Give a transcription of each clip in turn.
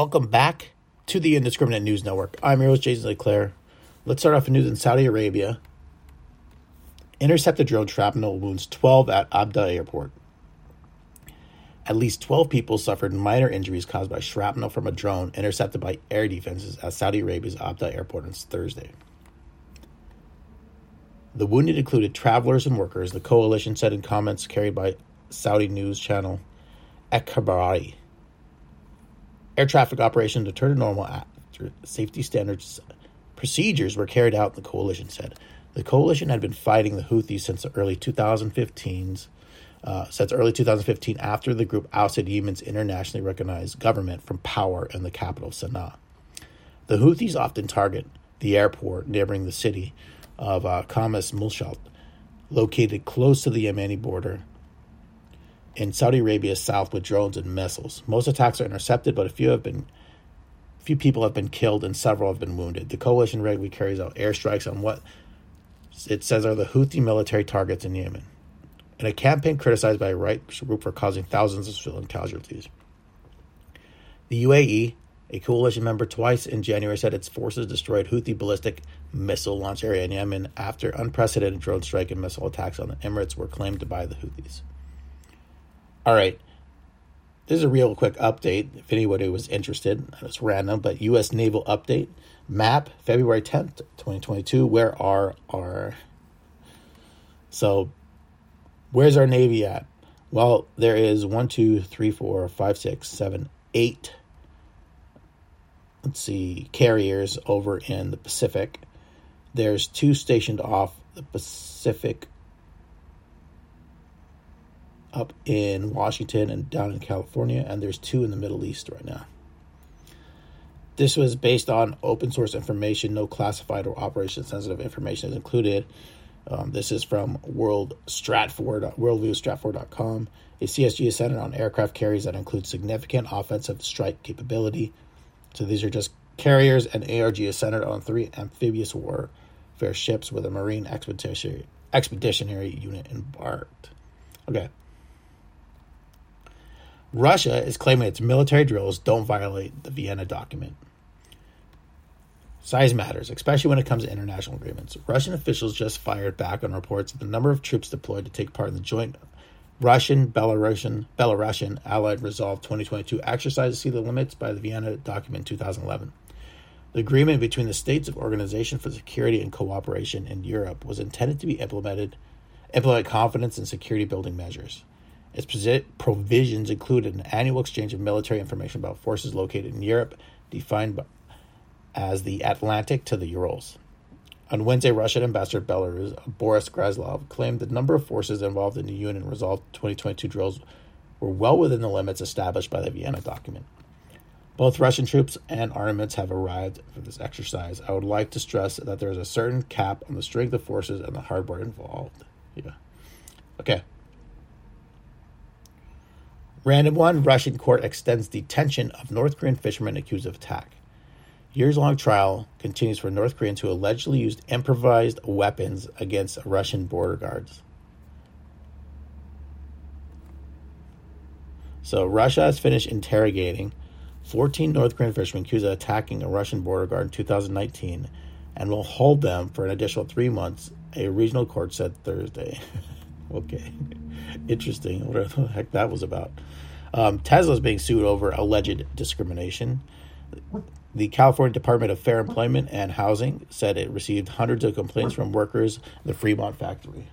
Welcome back to the Indiscriminate News Network. I'm your host, Jason Leclaire. Let's start off with news in Saudi Arabia. Intercepted drone shrapnel wounds 12 at Abha Airport. At least 12 people suffered minor injuries caused by shrapnel from a drone intercepted by air defenses at Saudi Arabia's Abha Airport on Thursday. The wounded included travelers and workers, the coalition said in comments carried by Saudi news channel Akhbari. Air traffic operations returned to normal after safety standards procedures were carried out, the coalition said. The coalition had been fighting the Houthis since the early 2015s, uh, since early 2015 after the group ousted Yemen's internationally recognized government from power in the capital Sana'a. The Houthis often target the airport neighboring the city of uh, Khamis Mushait, located close to the Yemeni border in Saudi Arabia's south with drones and missiles. Most attacks are intercepted, but a few have been few people have been killed and several have been wounded. The coalition regularly carries out airstrikes on what it says are the Houthi military targets in Yemen, in a campaign criticized by a right group for causing thousands of civilian casualties. The UAE, a coalition member twice in January, said its forces destroyed Houthi ballistic missile launch area in Yemen after unprecedented drone strike and missile attacks on the Emirates were claimed by the Houthis. All right. This is a real quick update if anybody was interested. It's random, but U.S. Naval Update map, February 10th, 2022. Where are our. So, where's our Navy at? Well, there is one, two, three, four, five, six, seven, eight. Let's see, carriers over in the Pacific. There's two stationed off the Pacific up in Washington and down in California, and there's two in the Middle East right now. This was based on open source information. No classified or operation sensitive information is included. Um, this is from World Stratfor, worldviewstratfor.com. A CSG is centered on aircraft carriers that include significant offensive strike capability. So these are just carriers, and ARG is centered on three amphibious warfare ships with a marine expeditionary, expeditionary unit embarked. Okay. Russia is claiming its military drills don't violate the Vienna document. Size matters, especially when it comes to international agreements. Russian officials just fired back on reports of the number of troops deployed to take part in the joint Russian Belarusian Belarusian Allied Resolve 2022 exercise to see the limits by the Vienna document 2011. The agreement between the states of Organization for Security and Cooperation in Europe was intended to be implemented implement confidence and security building measures. Its provisions included an annual exchange of military information about forces located in Europe, defined as the Atlantic to the Urals. On Wednesday, Russian ambassador Belarus Boris Gryzlov claimed the number of forces involved in the Union Resolve 2022 drills were well within the limits established by the Vienna document. Both Russian troops and armaments have arrived for this exercise. I would like to stress that there is a certain cap on the strength of forces and the hardware involved. Yeah. Okay. Random one Russian court extends detention of North Korean fishermen accused of attack. Years long trial continues for North Koreans who allegedly used improvised weapons against Russian border guards. So, Russia has finished interrogating 14 North Korean fishermen accused of attacking a Russian border guard in 2019 and will hold them for an additional three months, a regional court said Thursday. okay. Interesting. What the heck that was about. Um, Tesla is being sued over alleged discrimination. The California Department of Fair Employment and Housing said it received hundreds of complaints from workers in the Fremont factory.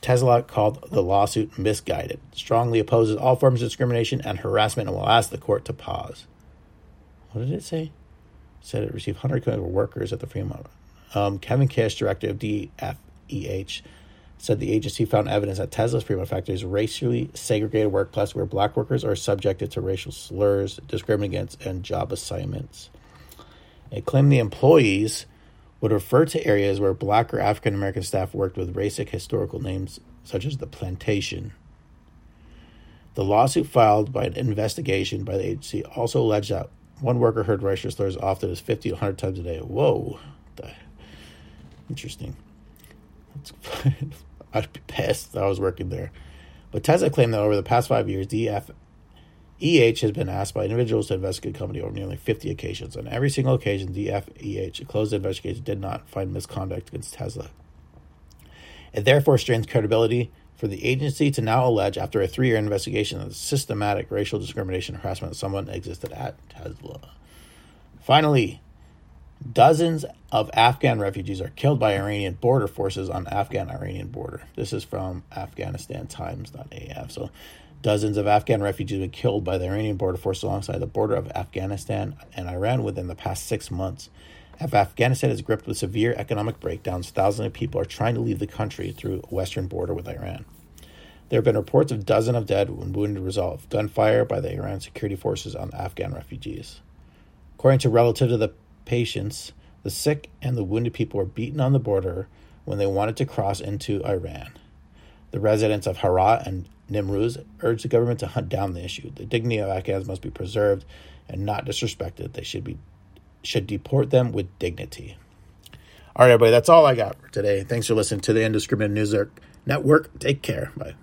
Tesla called the lawsuit misguided, strongly opposes all forms of discrimination and harassment, and will ask the court to pause. What did it say? It said it received hundreds of workers at the Fremont. Um, Kevin Kish, director of DFEH, said the agency found evidence that Tesla's Fremont factory is racially segregated workplace where black workers are subjected to racial slurs, discriminated against, and job assignments. It claimed the employees would refer to areas where black or African American staff worked with racist historical names such as the plantation. The lawsuit filed by an investigation by the agency also alleged that one worker heard racial slurs often as 50 to 100 times a day. Whoa. Interesting. I'd be pissed I was working there. But Tesla claimed that over the past five years, DF, EH has been asked by individuals to investigate the company over nearly 50 occasions. On every single occasion, DFEH closed the investigation did not find misconduct against Tesla. It therefore strains credibility for the agency to now allege, after a three year investigation, that systematic racial discrimination and harassment of someone existed at Tesla. Finally, dozens of Afghan refugees are killed by Iranian border forces on Afghan Iranian border. This is from Afghanistan Times.af. So, dozens of Afghan refugees were killed by the Iranian border force alongside the border of Afghanistan and Iran within the past six months. As Afghanistan is gripped with severe economic breakdowns, thousands of people are trying to leave the country through a western border with Iran. There have been reports of dozens of dead and wounded result of gunfire by the Iran security forces on Afghan refugees. According to relatives of the patients, the sick and the wounded people were beaten on the border when they wanted to cross into Iran. The residents of Herat and Nimruz urged the government to hunt down the issue. The dignity of Afghans must be preserved and not disrespected. They should be should deport them with dignity. All right, everybody, that's all I got for today. Thanks for listening to the Indiscriminate News Network. Take care. Bye.